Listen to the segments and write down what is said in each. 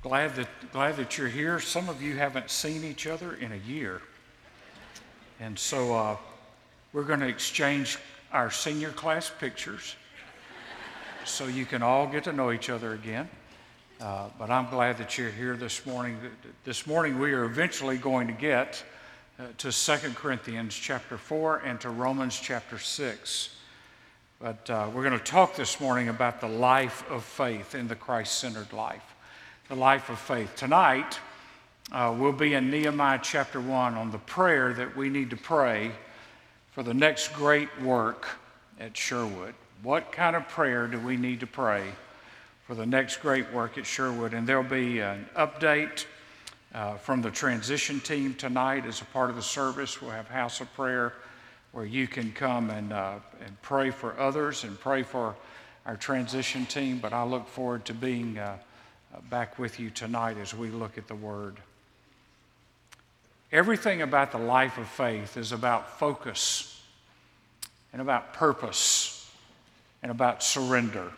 Glad that, glad that you're here. Some of you haven't seen each other in a year. And so uh, we're going to exchange our senior class pictures so you can all get to know each other again. Uh, but I'm glad that you're here this morning. This morning we are eventually going to get uh, to 2 Corinthians chapter 4 and to Romans chapter 6. But uh, we're going to talk this morning about the life of faith in the Christ centered life the life of faith. Tonight, uh, we'll be in Nehemiah chapter 1 on the prayer that we need to pray for the next great work at Sherwood. What kind of prayer do we need to pray for the next great work at Sherwood? And there'll be an update uh, from the transition team tonight as a part of the service. We'll have House of Prayer where you can come and, uh, and pray for others and pray for our transition team. But I look forward to being uh, Uh, back with you tonight as we look at the Word. Everything about the life of faith is about focus and about purpose and about surrender.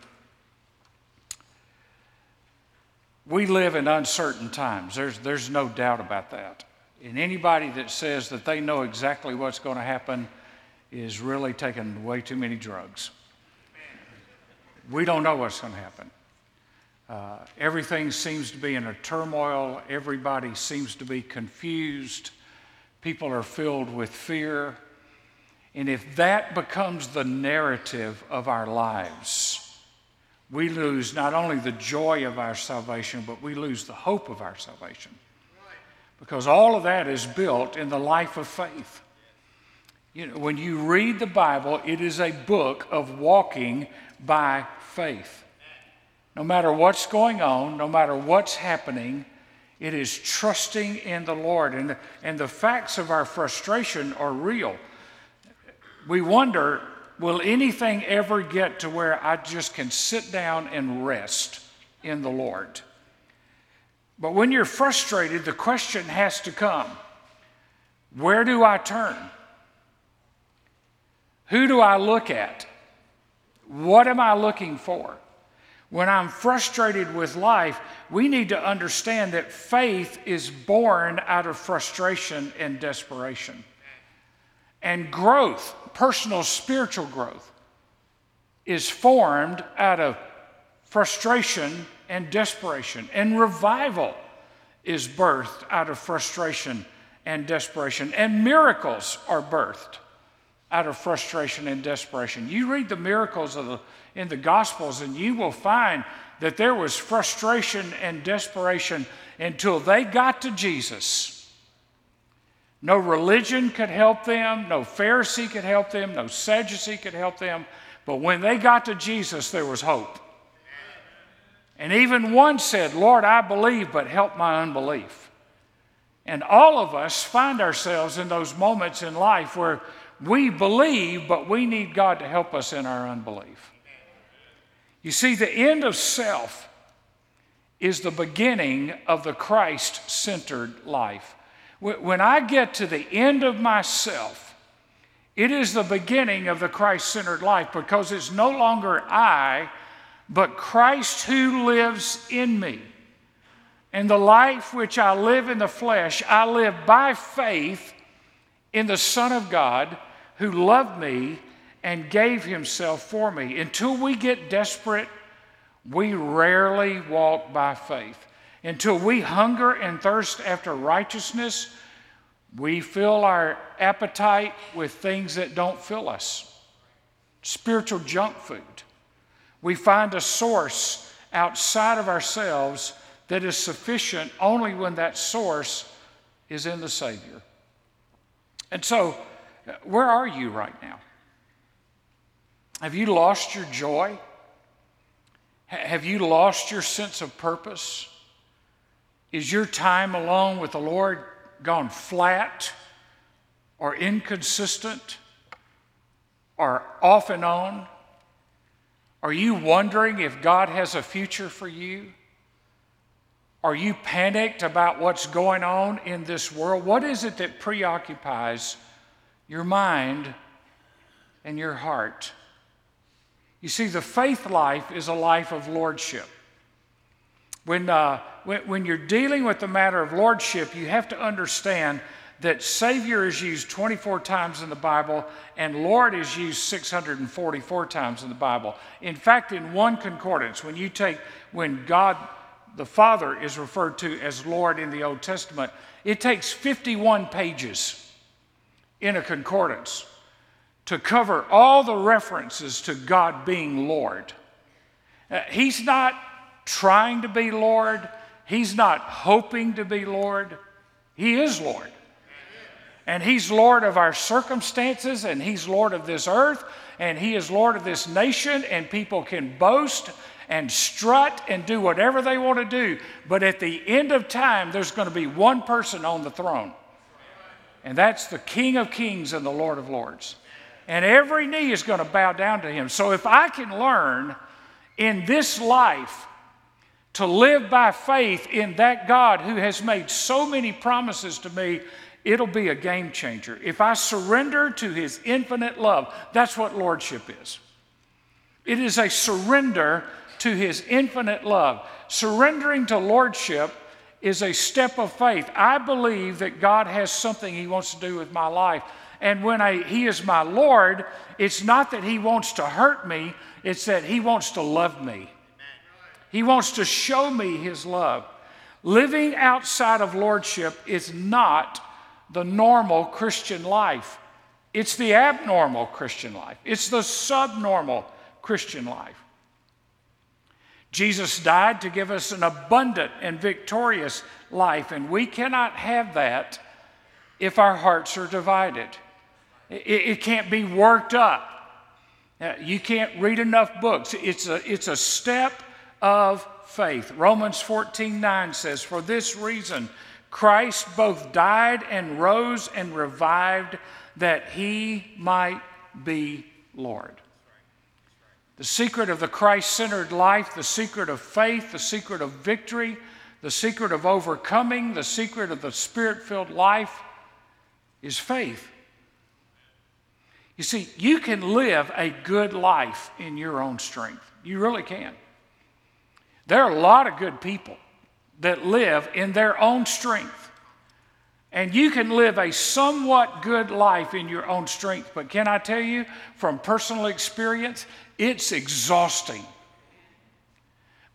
We live in uncertain times. There's, there's no doubt about that. And anybody that says that they know exactly what's going to happen is really taking way too many drugs. We don't know what's going to happen. Uh, everything seems to be in a turmoil. Everybody seems to be confused. People are filled with fear. And if that becomes the narrative of our lives, we lose not only the joy of our salvation, but we lose the hope of our salvation. Because all of that is built in the life of faith. You know, when you read the Bible, it is a book of walking by faith. No matter what's going on, no matter what's happening, it is trusting in the Lord. And and the facts of our frustration are real. We wonder will anything ever get to where I just can sit down and rest in the Lord? But when you're frustrated, the question has to come where do I turn? Who do I look at? What am I looking for? When I'm frustrated with life, we need to understand that faith is born out of frustration and desperation. And growth, personal spiritual growth, is formed out of frustration and desperation. And revival is birthed out of frustration and desperation. And miracles are birthed out of frustration and desperation. You read the miracles of the, in the Gospels, and you will find that there was frustration and desperation until they got to Jesus. No religion could help them, no Pharisee could help them, no Sadducee could help them. But when they got to Jesus, there was hope. And even one said, Lord, I believe, but help my unbelief. And all of us find ourselves in those moments in life where we believe, but we need God to help us in our unbelief. You see, the end of self is the beginning of the Christ centered life. When I get to the end of myself, it is the beginning of the Christ centered life because it's no longer I, but Christ who lives in me. And the life which I live in the flesh, I live by faith in the Son of God who loved me and gave himself for me. Until we get desperate, we rarely walk by faith. Until we hunger and thirst after righteousness, we fill our appetite with things that don't fill us spiritual junk food. We find a source outside of ourselves that is sufficient only when that source is in the Savior. And so, uh, where are you right now? Have you lost your joy? Have you lost your sense of purpose? Is your time alone with the Lord gone flat or inconsistent or off and on? Are you wondering if God has a future for you? Are you panicked about what's going on in this world? What is it that preoccupies your mind, and your heart. You see, the faith life is a life of lordship. When, uh, when, when you're dealing with the matter of lordship, you have to understand that Savior is used 24 times in the Bible and Lord is used 644 times in the Bible. In fact, in one concordance, when you take, when God the Father is referred to as Lord in the Old Testament, it takes 51 pages in a concordance to cover all the references to God being Lord. Uh, he's not trying to be Lord, He's not hoping to be Lord. He is Lord. And He's Lord of our circumstances, and He's Lord of this earth, and He is Lord of this nation, and people can boast and strut and do whatever they want to do. But at the end of time, there's going to be one person on the throne, and that's the King of Kings and the Lord of Lords. And every knee is going to bow down to Him. So if I can learn in this life to live by faith in that God who has made so many promises to me, it'll be a game changer. If I surrender to His infinite love, that's what Lordship is. It is a surrender to His infinite love. Surrendering to Lordship is a step of faith. I believe that God has something He wants to do with my life. And when I, He is my Lord, it's not that He wants to hurt me, it's that He wants to love me. He wants to show me His love. Living outside of Lordship is not the normal Christian life, it's the abnormal Christian life, it's the subnormal Christian life. Jesus died to give us an abundant and victorious life, and we cannot have that if our hearts are divided. It, it can't be worked up. Uh, you can't read enough books. It's a, it's a step of faith. Romans 14 9 says, For this reason, Christ both died and rose and revived that he might be Lord. The secret of the Christ centered life, the secret of faith, the secret of victory, the secret of overcoming, the secret of the spirit filled life is faith. You see, you can live a good life in your own strength. You really can. There are a lot of good people that live in their own strength. And you can live a somewhat good life in your own strength. But can I tell you from personal experience, it's exhausting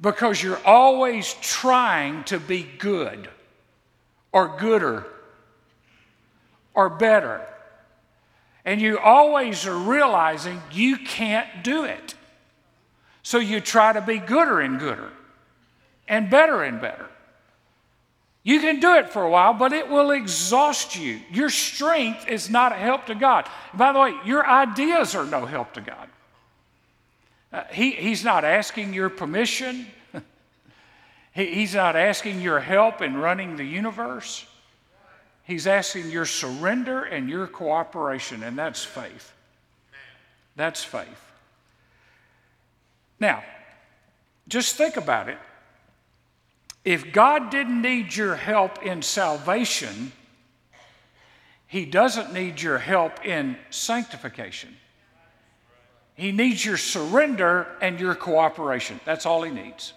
because you're always trying to be good or gooder or better. And you always are realizing you can't do it. So you try to be gooder and gooder and better and better. You can do it for a while, but it will exhaust you. Your strength is not a help to God. By the way, your ideas are no help to God. Uh, he, he's not asking your permission. he, he's not asking your help in running the universe. He's asking your surrender and your cooperation, and that's faith. That's faith. Now, just think about it. If God didn't need your help in salvation, He doesn't need your help in sanctification. He needs your surrender and your cooperation. That's all He needs.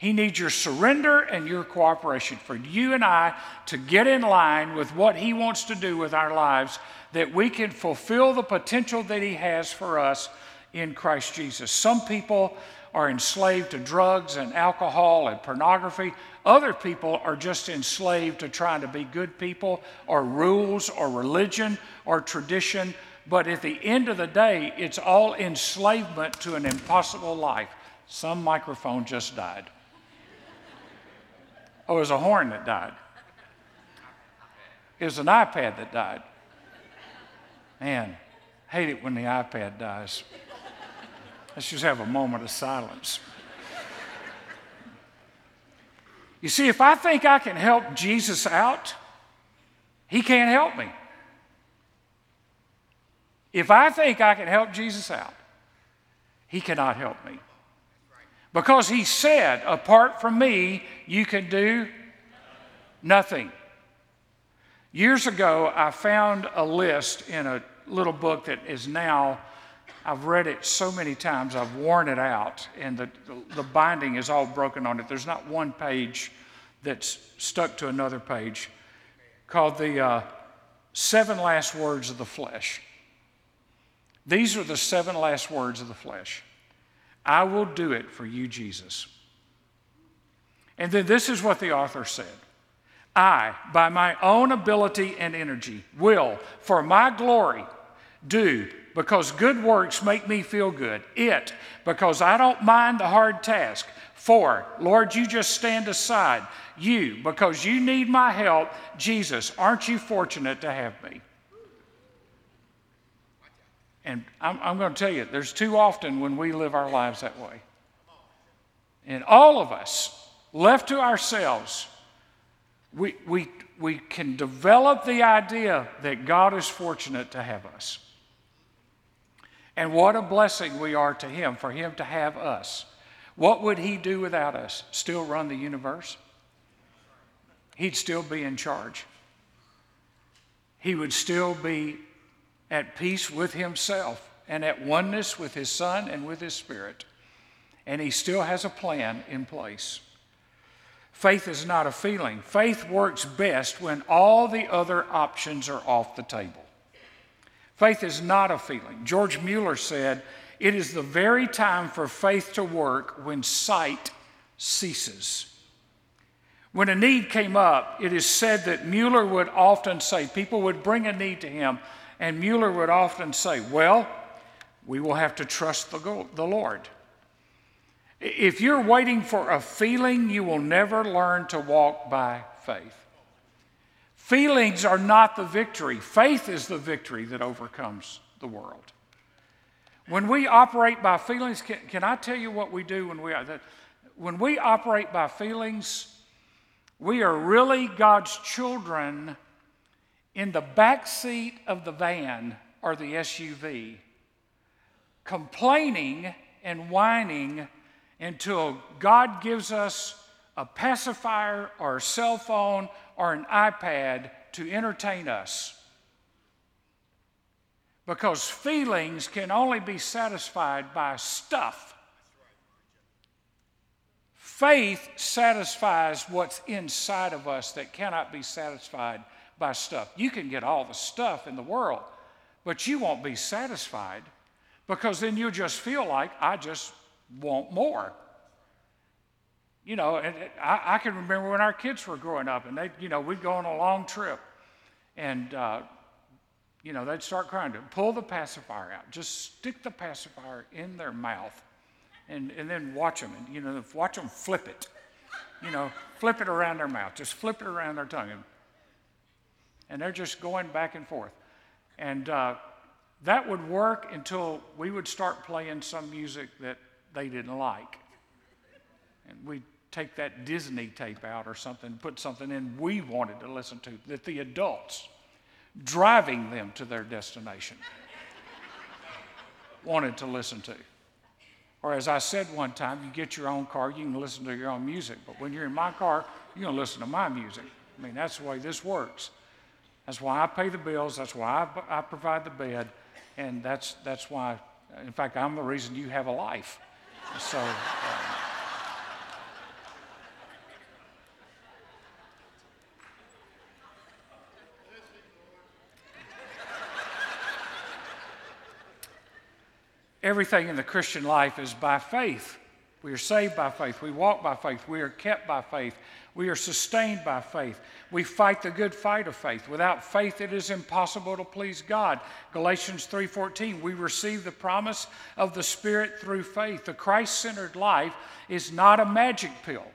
He needs your surrender and your cooperation for you and I to get in line with what He wants to do with our lives, that we can fulfill the potential that He has for us in Christ Jesus. Some people are enslaved to drugs and alcohol and pornography. Other people are just enslaved to trying to be good people or rules or religion or tradition but at the end of the day, it's all enslavement to an impossible life. Some microphone just died. Oh, it was a horn that died. It was an iPad that died. Man, hate it when the iPad dies. Let's just have a moment of silence. You see, if I think I can help Jesus out, he can't help me. If I think I can help Jesus out, he cannot help me. Because he said, apart from me, you can do nothing. Years ago, I found a list in a little book that is now I've read it so many times, I've worn it out, and the, the, binding is all broken on it. There's not one page that's stuck to another page called the uh, Seven Last Words of the Flesh. These are the seven last words of the flesh I will do it for you, Jesus. And then this is what the author said I, by my own ability and energy, will, for my glory, do because good works make me feel good. It, because I don't mind the hard task. For, Lord, you just stand aside. You, because you need my help. Jesus, aren't you fortunate to have me? And I'm, I'm going to tell you, there's too often when we live our lives that way. And all of us, left to ourselves, we, we, we can develop the idea that God is fortunate to have us. And what a blessing we are to Him for Him to have us. What would He do without us? Still run the universe? He'd still be in charge. He would still be at peace with Himself and at oneness with His Son and with His Spirit. And He still has a plan in place. Faith is not a feeling. Faith works best when all the other options are off the table. Faith is not a feeling. George Mueller said, It is the very time for faith to work when sight ceases. When a need came up, it is said that Mueller would often say, people would bring a need to him, and Mueller would often say, Well, we will have to trust the, the Lord. If you're waiting for a feeling, you will never learn to walk by faith. Feelings are not the victory, faith is the victory that overcomes the world. When we operate by feelings, can, can I tell you what we do when we that when we operate by feelings, we are really God's children in the back seat of the van or the SUV, complaining and whining until God gives us a pacifier or a cell phone or an iPad to entertain us. Because feelings can only be satisfied by stuff. Faith satisfies what's inside of us that cannot be satisfied by stuff. You can get all the stuff in the world, but you won't be satisfied because then you'll just feel like, I just want more. You know, and I, I, can remember when our kids were growing up, and they, you know, we'd go on a long trip, and uh, you know, they'd start crying to pull the pacifier out, just stick the pacifier in their mouth, and and then watch them, and you know, watch them flip it, you know, flip it around their mouth, just flip it around their tongue, and, and they're just going back and forth, and uh, that would work until we would start playing some music that they didn't like. And we'd take that Disney tape out or something, put something in we wanted to listen to, that the adults, driving them to their destination, wanted to listen to. Or as I said one time, you get your own car, you can listen to your own music. But when you're in my car, you're going to listen to my music. I mean, that's the way this works. That's why I pay the bills. That's why I, I provide the bed. And that's, that's why, in fact, I'm the reason you have a life. So. Uh, everything in the Christian life is by faith. We are saved by faith. We walk by faith. We are kept by faith. We are sustained by faith. We fight the good fight of faith. Without faith it is impossible to please God. Galatians 3:14, we receive the promise of the Spirit through faith. The Christ-centered life is not a magic pill.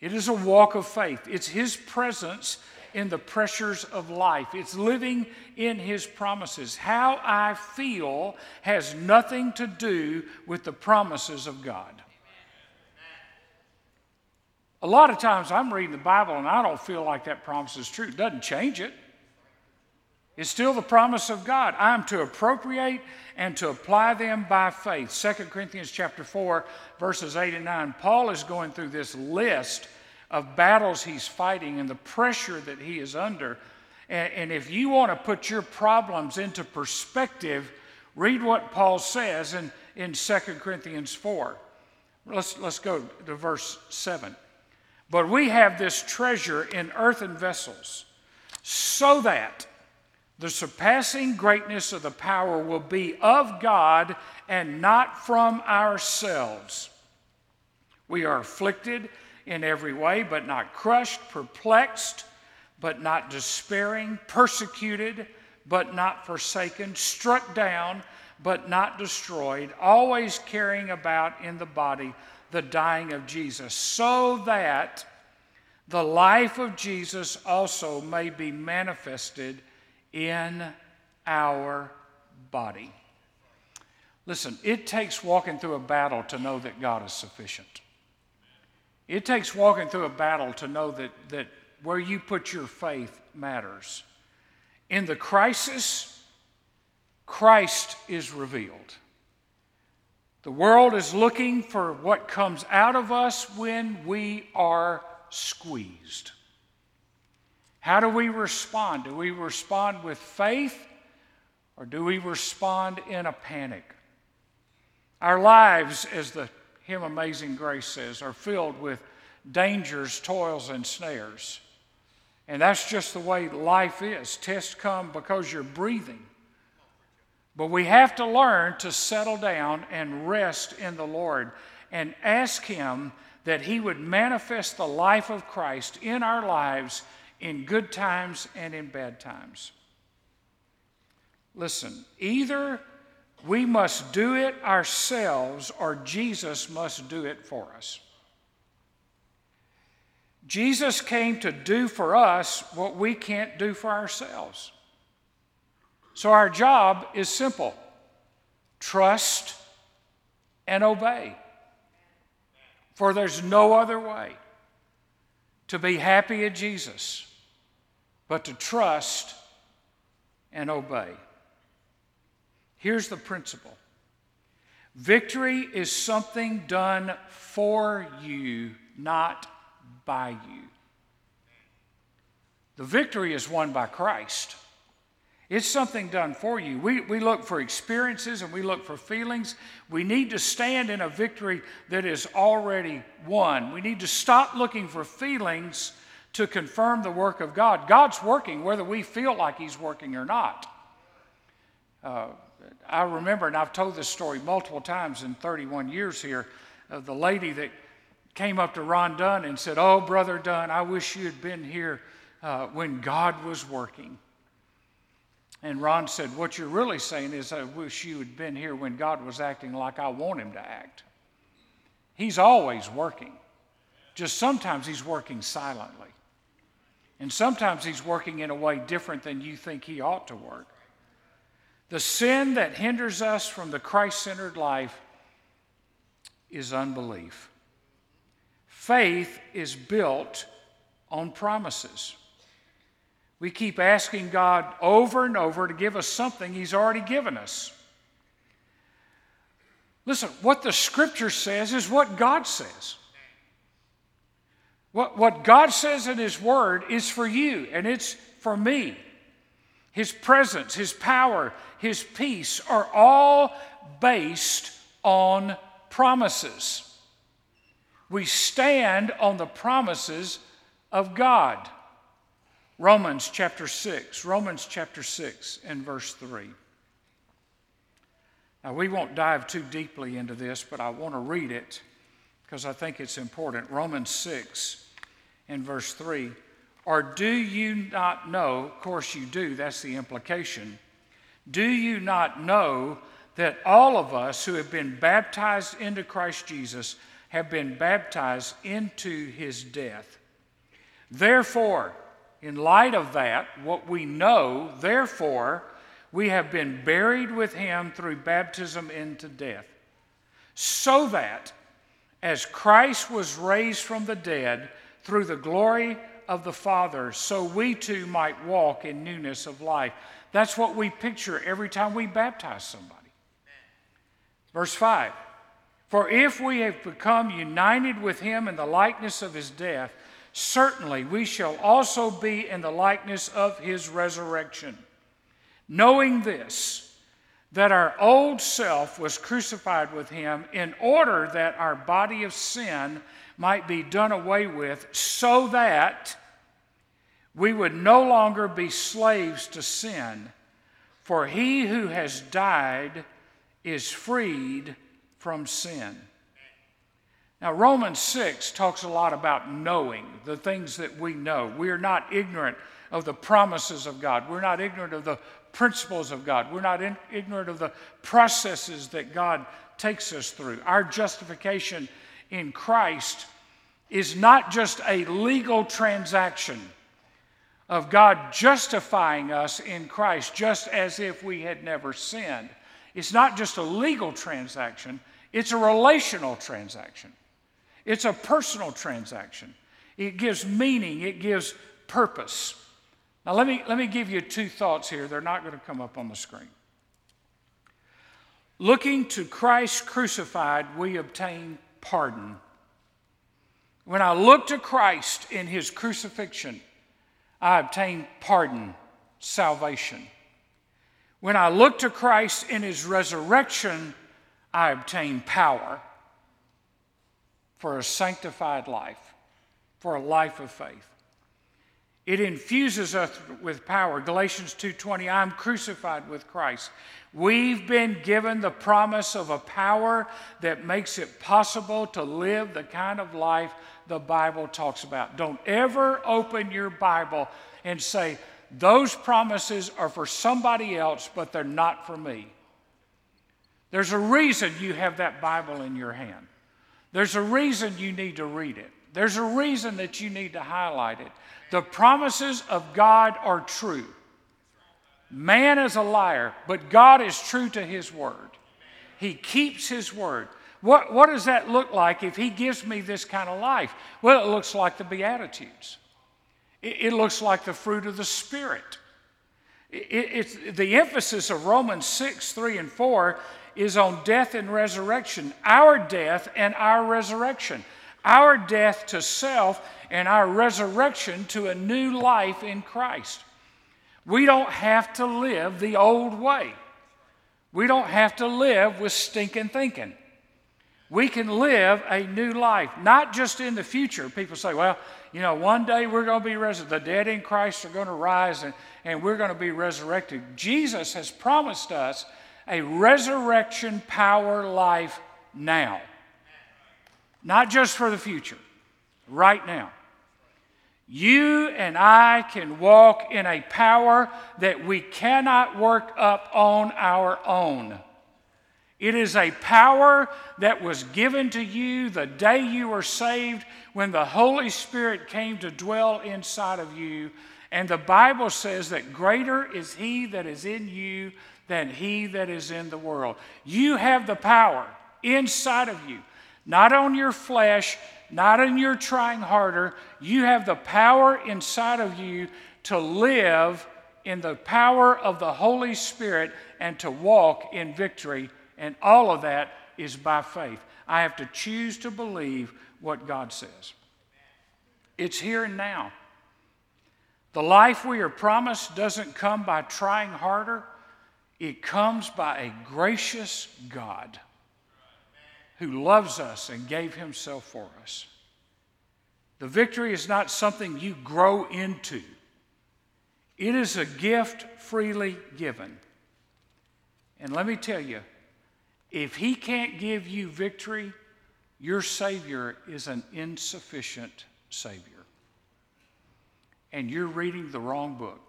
It is a walk of faith. It's his presence in the pressures of life. It's living in his promises. How I feel has nothing to do with the promises of God. A lot of times I'm reading the Bible and I don't feel like that promise is true. It doesn't change it. It's still the promise of God. I'm to appropriate and to apply them by faith. 2 Corinthians chapter 4, verses 8 and 9. Paul is going through this list of battles he's fighting and the pressure that he is under. And, and if you want to put your problems into perspective, Read what Paul says in, in 2 Corinthians 4. Let's, let's go to verse 7. But we have this treasure in earthen vessels, so that the surpassing greatness of the power will be of God and not from ourselves. We are afflicted in every way, but not crushed, perplexed, but not despairing, persecuted, but not forsaken, struck down, but not destroyed, always carrying about in the body the dying of Jesus, so that the life of Jesus also may be manifested in our body. Listen, it takes walking through a battle to know that God is sufficient. It takes walking through a battle to know that, that where you put your faith matters. In the crisis, Christ is revealed. The world is looking for what comes out of us when we are squeezed. How do we respond? Do we respond with faith or do we respond in a panic? Our lives, as the hymn Amazing Grace says, are filled with dangers, toils, and snares. And that's just the way life is. Tests come because you're breathing. But we have to learn to settle down and rest in the Lord and ask Him that He would manifest the life of Christ in our lives in good times and in bad times. Listen, either we must do it ourselves or Jesus must do it for us. Jesus came to do for us what we can't do for ourselves. So our job is simple trust and obey. For there's no other way to be happy in Jesus but to trust and obey. Here's the principle victory is something done for you, not by you. The victory is won by Christ. It's something done for you. We, we look for experiences and we look for feelings. We need to stand in a victory that is already won. We need to stop looking for feelings to confirm the work of God. God's working whether we feel like He's working or not. Uh, I remember, and I've told this story multiple times in 31 years here, of the lady that came up to Ron Dunn and said, Oh, Brother Dunn, I wish you had been here uh, when God was working. And Ron said, What you're really saying is, I wish you had been here when God was acting like I want him to act. He's always working, just sometimes he's working silently. And sometimes he's working in a way different than you think he ought to work. The sin that hinders us from the Christ centered life is unbelief. Faith is built on promises. We keep asking God over and over to give us something He's already given us. Listen, what the Scripture says is what God says. What, what God says in His Word is for you, and it's for me. His presence, His power, His peace are all based on promises. We stand on the promises of God. Romans chapter 6, Romans chapter 6 and verse 3. Now, we won't dive too deeply into this, but I want to read it because I think it's important. Romans 6 and verse 3. Or do you not know? Of course, you do, that's the implication. Do you not know that all of us who have been baptized into Christ Jesus have been baptized into his death? Therefore, in light of that, what we know, therefore, we have been buried with him through baptism into death, so that as Christ was raised from the dead through the glory of the Father, so we too might walk in newness of life. That's what we picture every time we baptize somebody. Verse 5 For if we have become united with him in the likeness of his death, certainly we shall also be in the likeness of his resurrection. Knowing this, that our old self was crucified with him in order that our body of sin might be done away with, so that we would no longer be slaves to sin. For he who has died is freed from sin. Now, Romans 6 talks a lot about knowing the things that we know. We are not ignorant of the promises of God. We're not ignorant of the principles of God. We're not in, ignorant of the processes that God takes us through. Our justification in Christ is not just a legal transaction of God justifying us in Christ just as if we had never sinned. It's not just a legal transaction, it's a relational transaction. It's a personal transaction. It gives meaning, it gives purpose. Now, let me, let me give you two thoughts here. They're not going to come up on the screen. Looking to Christ crucified, we obtain pardon. When I look to Christ in his crucifixion, I obtain pardon, salvation. When I look to Christ in his resurrection, I obtain power for a sanctified life, for a life of faith. It infuses us with power. Galatians 2:20 I'm crucified with Christ. We've been given the promise of a power that makes it possible to live the kind of life the Bible talks about. Don't ever open your Bible and say those promises are for somebody else but they're not for me. There's a reason you have that Bible in your hand. There's a reason you need to read it. There's a reason that you need to highlight it. The promises of God are true. Man is a liar, but God is true to his word. He keeps his word. What, what does that look like if he gives me this kind of life? Well, it looks like the Beatitudes, it, it looks like the fruit of the Spirit. It, it's, the emphasis of Romans 6, 3, and 4 is on death and resurrection, our death and our resurrection, our death to self and our resurrection to a new life in Christ. We don't have to live the old way. We don't have to live with stinking thinking. We can live a new life, not just in the future. People say, well, you know, one day we're going to be resurrected. The dead in Christ are going to rise and, and we're going to be resurrected. Jesus has promised us a resurrection power life now, not just for the future, right now. You and I can walk in a power that we cannot work up on our own. It is a power that was given to you the day you were saved when the Holy Spirit came to dwell inside of you. And the Bible says that greater is He that is in you than He that is in the world. You have the power inside of you, not on your flesh, not in your trying harder. You have the power inside of you to live in the power of the Holy Spirit and to walk in victory. And all of that is by faith. I have to choose to believe what God says. It's here and now. The life we are promised doesn't come by trying harder, it comes by a gracious God who loves us and gave himself for us. The victory is not something you grow into, it is a gift freely given. And let me tell you, if he can't give you victory, your Savior is an insufficient Savior. And you're reading the wrong book.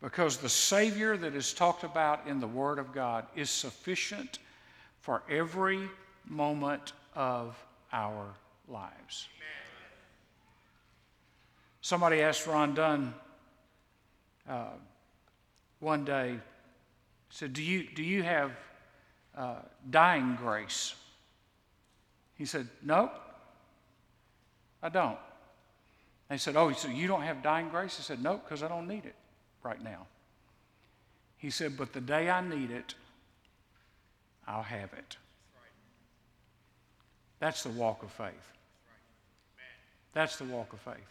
Because the Savior that is talked about in the Word of God is sufficient for every moment of our lives. Somebody asked Ron Dunn uh, one day, said, Do you, do you have uh, dying grace? He said, Nope, I don't. They said, Oh, so you don't have dying grace? He said, Nope, because I don't need it right now. He said, But the day I need it, I'll have it. That's the walk of faith. That's the walk of faith.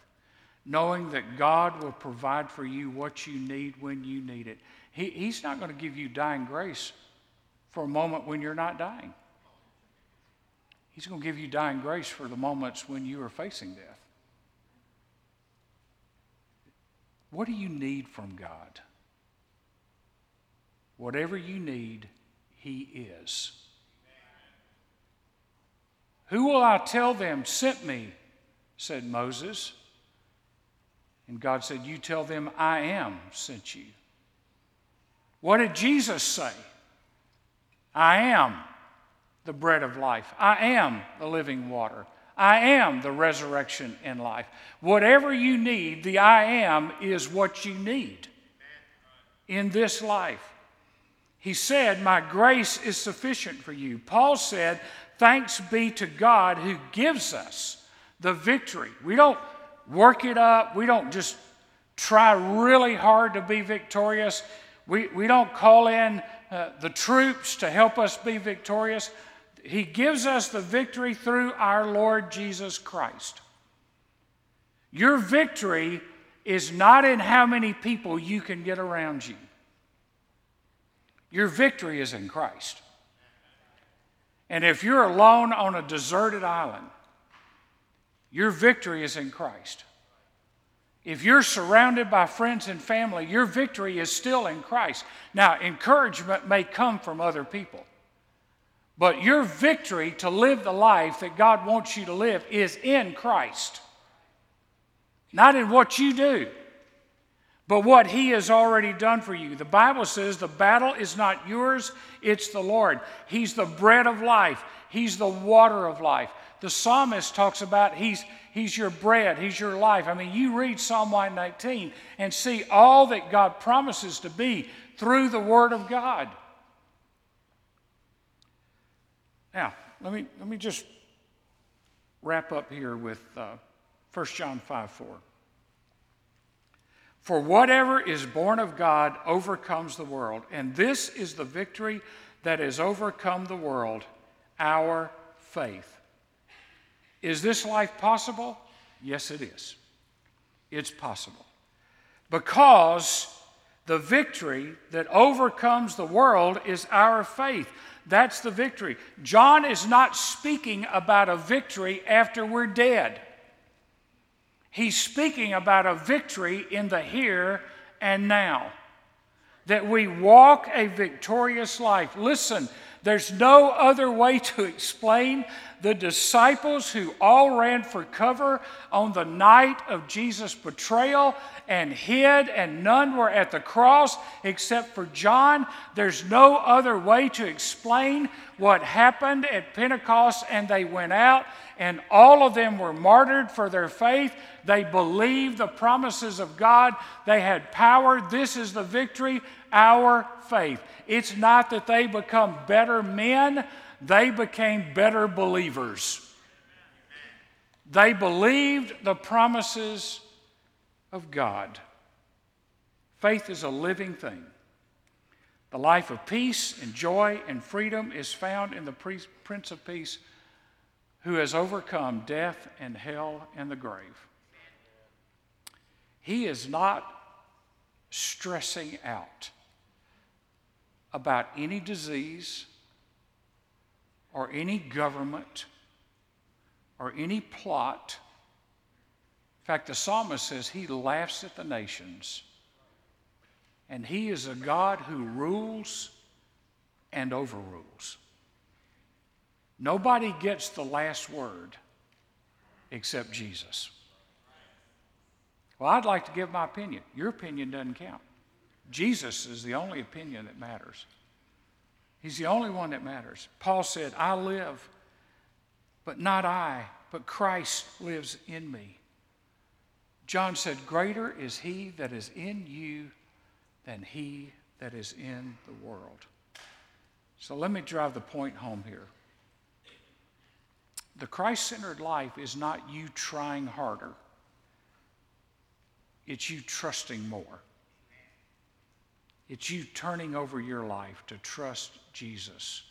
knowing that God will provide for you what you need when you need it. He, he's not going to give you dying grace for a moment when you're not dying. He's going to give you dying grace for the moments when you are facing death. What do you need from God? Whatever you need, He is. Who will I tell them sent me? said Moses. And God said, You tell them, I am sent you. What did Jesus say? I am the bread of life. I am the living water. I am the resurrection and life. Whatever you need, the I am is what you need in this life. He said, My grace is sufficient for you. Paul said, Thanks be to God who gives us the victory. We don't work it up, we don't just try really hard to be victorious. We, we don't call in uh, the troops to help us be victorious. He gives us the victory through our Lord Jesus Christ. Your victory is not in how many people you can get around you. Your victory is in Christ. And if you're alone on a deserted island, your victory is in Christ. If you're surrounded by friends and family, your victory is still in Christ. Now, encouragement may come from other people. But your victory to live the life that God wants you to live is in Christ, not in what you do, but what He has already done for you. The Bible says the battle is not yours, it's the Lord. He's the bread of life, He's the water of life. The psalmist talks about He's He's your bread, He's your life. I mean, you read Psalm 119 and see all that God promises to be through the Word of God. Now, let me, let me just wrap up here with uh, 1 John 5 4. For whatever is born of God overcomes the world, and this is the victory that has overcome the world, our faith. Is this life possible? Yes, it is. It's possible. Because the victory that overcomes the world is our faith. That's the victory. John is not speaking about a victory after we're dead. He's speaking about a victory in the here and now. That we walk a victorious life. Listen, there's no other way to explain the disciples who all ran for cover on the night of Jesus' betrayal and hid, and none were at the cross except for John. There's no other way to explain what happened at Pentecost, and they went out, and all of them were martyred for their faith. They believed the promises of God, they had power. This is the victory, our faith. It's not that they become better men, they became better believers. They believed the promises of God. Faith is a living thing. The life of peace and joy and freedom is found in the Prince of Peace who has overcome death and hell and the grave. He is not stressing out about any disease or any government or any plot. In fact, the psalmist says he laughs at the nations. And he is a God who rules and overrules. Nobody gets the last word except Jesus. Well, I'd like to give my opinion. Your opinion doesn't count. Jesus is the only opinion that matters. He's the only one that matters. Paul said, I live, but not I, but Christ lives in me. John said, Greater is he that is in you than he that is in the world. So let me drive the point home here. The Christ centered life is not you trying harder, it's you trusting more. It's you turning over your life to trust Jesus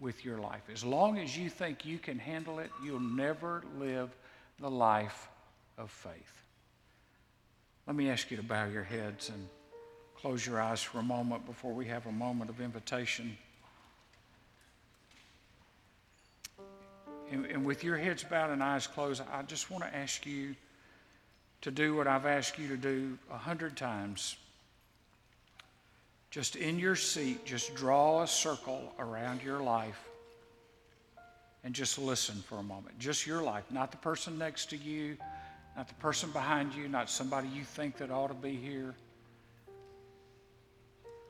with your life. As long as you think you can handle it, you'll never live the life of faith. Let me ask you to bow your heads and close your eyes for a moment before we have a moment of invitation. And, and, with your heads bowed and eyes closed, I just want to ask you to do what I've asked you to do a hundred times. Just in your seat, just draw a circle around your life and just listen for a moment. Just your life, not the person next to you, not the person behind you, not somebody you think that ought to be here.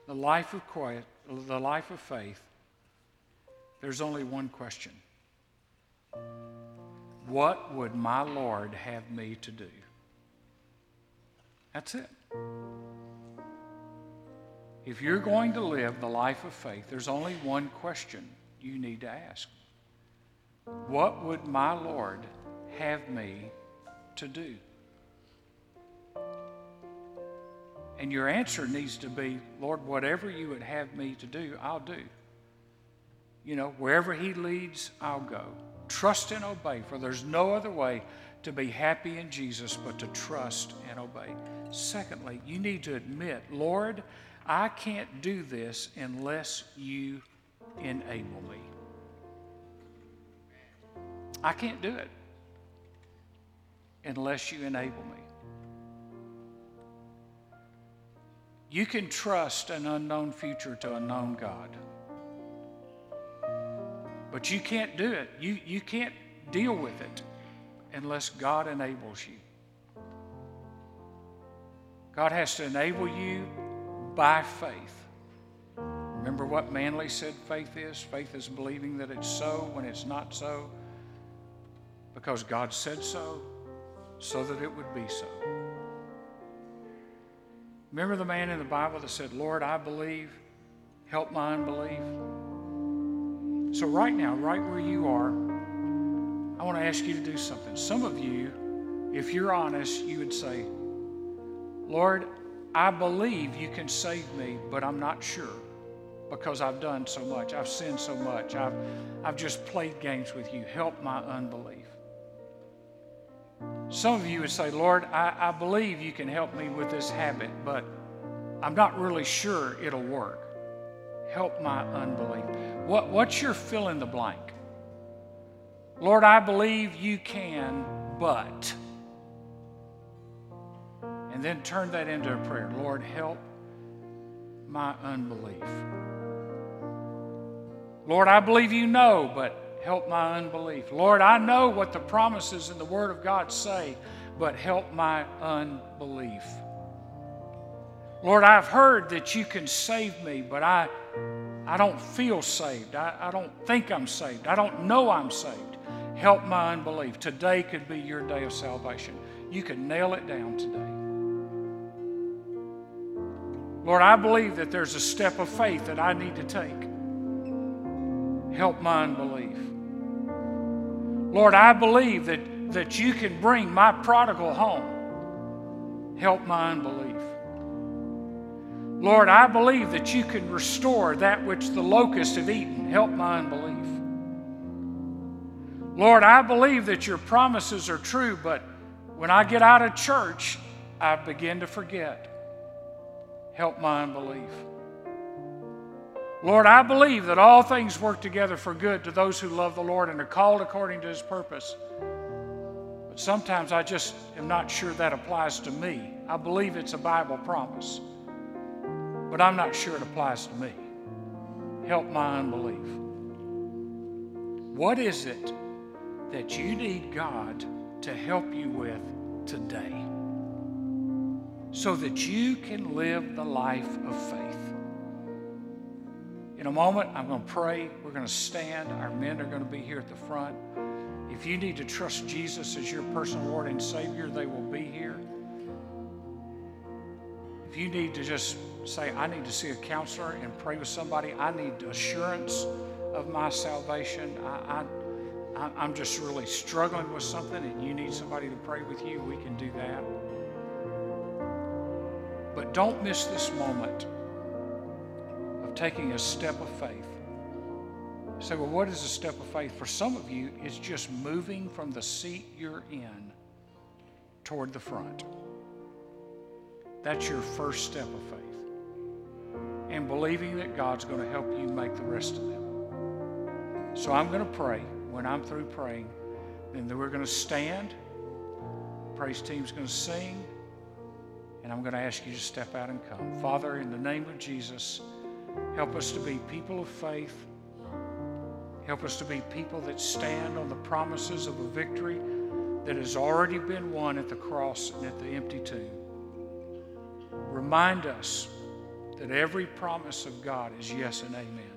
The life of quiet, the life of faith, there's only one question. What would my Lord have me to do? That's it. If you're going to live the life of faith, there's only one question you need to ask What would my Lord have me to do? And your answer needs to be, Lord, whatever you would have me to do, I'll do. You know, wherever He leads, I'll go. Trust and obey, for there's no other way to be happy in Jesus but to trust and obey. Secondly, you need to admit, Lord, I can't do this unless you enable me. I can't do it unless you enable me. You can trust an unknown future to a known God. But you can't do it. You, you can't deal with it unless God enables you. God has to enable you by faith. Remember what Manley said faith is? Faith is believing that it's so when it's not so, because God said so, so that it would be so. Remember the man in the Bible that said, Lord, I believe, help my unbelief? So, right now, right where you are, I want to ask you to do something. Some of you, if you're honest, you would say, Lord, I believe you can save me, but I'm not sure because I've done so much. I've sinned so much. I've, I've just played games with you. Help my unbelief. Some of you would say, Lord, I, I believe you can help me with this habit, but I'm not really sure it'll work. Help my unbelief. What, what's your fill in the blank? Lord, I believe you can, but. And then turn that into a prayer. Lord, help my unbelief. Lord, I believe you know, but help my unbelief. Lord, I know what the promises in the Word of God say, but help my unbelief. Lord, I've heard that you can save me, but I I don't feel saved. I, I don't think I'm saved. I don't know I'm saved. Help my unbelief. Today could be your day of salvation. You can nail it down today. Lord, I believe that there's a step of faith that I need to take. Help my unbelief. Lord, I believe that, that you can bring my prodigal home. Help my unbelief. Lord, I believe that you can restore that which the locusts have eaten. Help my unbelief. Lord, I believe that your promises are true, but when I get out of church, I begin to forget. Help my unbelief. Lord, I believe that all things work together for good to those who love the Lord and are called according to his purpose. But sometimes I just am not sure that applies to me. I believe it's a Bible promise but I'm not sure it applies to me. Help my unbelief. What is it that you need God to help you with today so that you can live the life of faith? In a moment, I'm going to pray. We're going to stand. Our men are going to be here at the front. If you need to trust Jesus as your personal Lord and Savior, they will be here. If you need to just say, I need to see a counselor and pray with somebody, I need assurance of my salvation. I, I, I'm just really struggling with something and you need somebody to pray with you, we can do that. Don't miss this moment of taking a step of faith. Say, well, what is a step of faith? For some of you, it's just moving from the seat you're in toward the front. That's your first step of faith. And believing that God's going to help you make the rest of them. So I'm going to pray. When I'm through praying, then we're going to stand. Praise team's going to sing. And I'm going to ask you to step out and come. Father, in the name of Jesus, help us to be people of faith. Help us to be people that stand on the promises of a victory that has already been won at the cross and at the empty tomb. Remind us that every promise of God is yes and amen.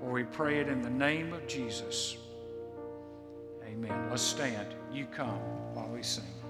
For we pray it in the name of Jesus. Amen. Let's stand. You come while we sing.